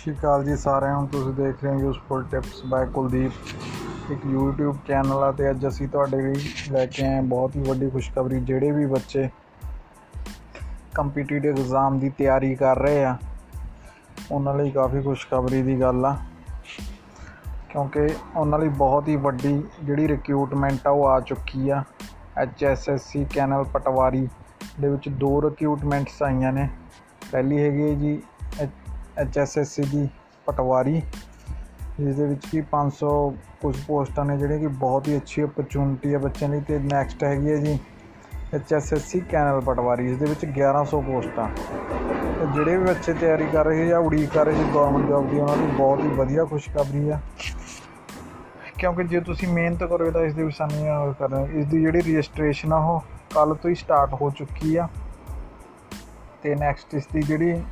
ਸ਼੍ਰੀ ਅਕਾਲ ਜੀ ਸਾਰਿਆਂ ਨੂੰ। ਤੁਸੀਂ ਦੇਖ ਰਹੇ ਹੋ ਯੂਸਫੁਲ ਟਿਪਸ ਬਾਈ ਕੁਲਦੀਪ। ਇੱਕ YouTube ਚੈਨਲ ਆ ਤੇ ਅੱਜ ਅਸੀਂ ਤੁਹਾਡੇ ਲਈ ਲੈ ਕੇ ਆਏ ਹਾਂ ਬਹੁਤ ਹੀ ਵੱਡੀ ਖੁਸ਼ਖਬਰੀ। ਜਿਹੜੇ ਵੀ ਬੱਚੇ ਕੰਪੀਟੀਟਿਵ ਐਗਜ਼ਾਮ ਦੀ ਤਿਆਰੀ ਕਰ ਰਹੇ ਆ, ਉਹਨਾਂ ਲਈ ਕਾਫੀ ਖੁਸ਼ਖਬਰੀ ਦੀ ਗੱਲ ਆ। ਕਿਉਂਕਿ ਉਹਨਾਂ ਲਈ ਬਹੁਤ ਹੀ ਵੱਡੀ ਜਿਹੜੀ ਰਿਕਰੂਟਮੈਂਟ ਆ ਉਹ ਆ ਚੁੱਕੀ ਆ। HSSC ਕੈਨਲ ਪਟਵਾਰੀ ਦੇ ਵਿੱਚ ਦੋ ਰਿਕਰੂਟਮੈਂਟਸ ਆਈਆਂ ਨੇ। ਪਹਿਲੀ ਹੈਗੀ ਹੈ ਜੀ ਐਚ ਐਸ ਐਸ ਸੀ ਦੀ ਪਟਵਾਰੀ ਜਿਸ ਦੇ ਵਿੱਚ ਕਿ 500 ਕੁਝ ਪੋਸਟਾਂ ਨੇ ਜਿਹੜੀਆਂ ਕਿ ਬਹੁਤ ਹੀ ਅੱਛੀ ਓਪਰਚੁਨਿਟੀ ਹੈ ਬੱਚਿਆਂ ਲਈ ਤੇ ਨੈਕਸਟ ਹੈਗੀ ਹੈ ਜੀ H S S C canal ਪਟਵਾਰੀ ਇਸ ਦੇ ਵਿੱਚ 1100 ਪੋਸਟਾਂ। ਤੇ ਜਿਹੜੇ ਵੀ ਬੱਚੇ ਤਿਆਰੀ ਕਰ ਰਹੇ ਜਾਂ ਉਡੀਕ ਕਰ ਰਹੇ ਸੀ ਗਵਰਨਮੈਂਟ ਜੌਬ ਦੀ, ਉਹਨਾਂ ਲਈ ਬਹੁਤ ਹੀ ਵਧੀਆ ਖੁਸ਼ਖਬਰੀ ਆ। ਕਿਉਂਕਿ ਜੇ ਤੁਸੀਂ ਮਿਹਨਤ ਕਰੋਗੇ ਤਾਂ ਇਸ ਦੀ ਆਸਾਨੀ ਕਰਨਾ ਇਸ ਦੀ ਜਿਹੜੀ ਰਜਿਸਟ੍ਰੇਸ਼ਨ ਆ ਉਹ ਕੱਲ ਤੋਂ ਹੀ ਸਟਾਰਟ ਹੋ ਚੁੱਕੀ ਆ। ਤੇ ਨੈਕਸਟ ਇਸ ਦੀ ਜਿਹੜੀ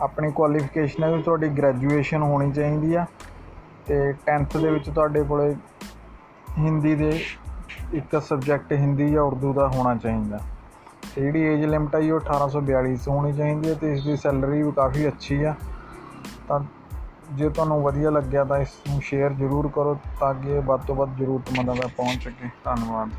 ਆਪਣੀ ਕੁਆਲੀਫਿਕੇਸ਼ਨ ਹੈ ਵੀ ਤੁਹਾਡੀ ਗ੍ਰੈਜੂਏਸ਼ਨ ਹੋਣੀ ਚਾਹੀਦੀ ਆ ਤੇ 10th ਦੇ ਵਿੱਚ ਤੁਹਾਡੇ ਕੋਲੇ ਹਿੰਦੀ ਦੇ ਇੱਕ ਸਬਜੈਕਟ ਹਿੰਦੀ ਜਾਂ ਉਰਦੂ ਦਾ ਹੋਣਾ ਚਾਹੀਦਾ। ਤੇ ਜਿਹੜੀ ਏਜ ਲਿਮਟ ਹੈ ਉਹ 1842 ਹੋਣੀ ਚਾਹੀਦੀ ਹੈ ਤੇ ਇਸ ਦੀ ਸੈਲਰੀ ਵੀ ਕਾਫੀ ਅੱਛੀ ਆ। ਤਾਂ ਜੇ ਤੁਹਾਨੂੰ ਵਧੀਆ ਲੱਗਿਆ ਤਾਂ ਇਸ ਨੂੰ ਸ਼ੇਅਰ ਜ਼ਰੂਰ ਕਰੋ ਤਾਂ ਕਿ ਇਹ ਵੱਧ ਤੋਂ ਵੱਧ ਜ਼ਰੂਰਤਮੰਦਾਂ ਤੱਕ ਪਹੁੰਚ ਸਕੇ। ਧੰਨਵਾਦ।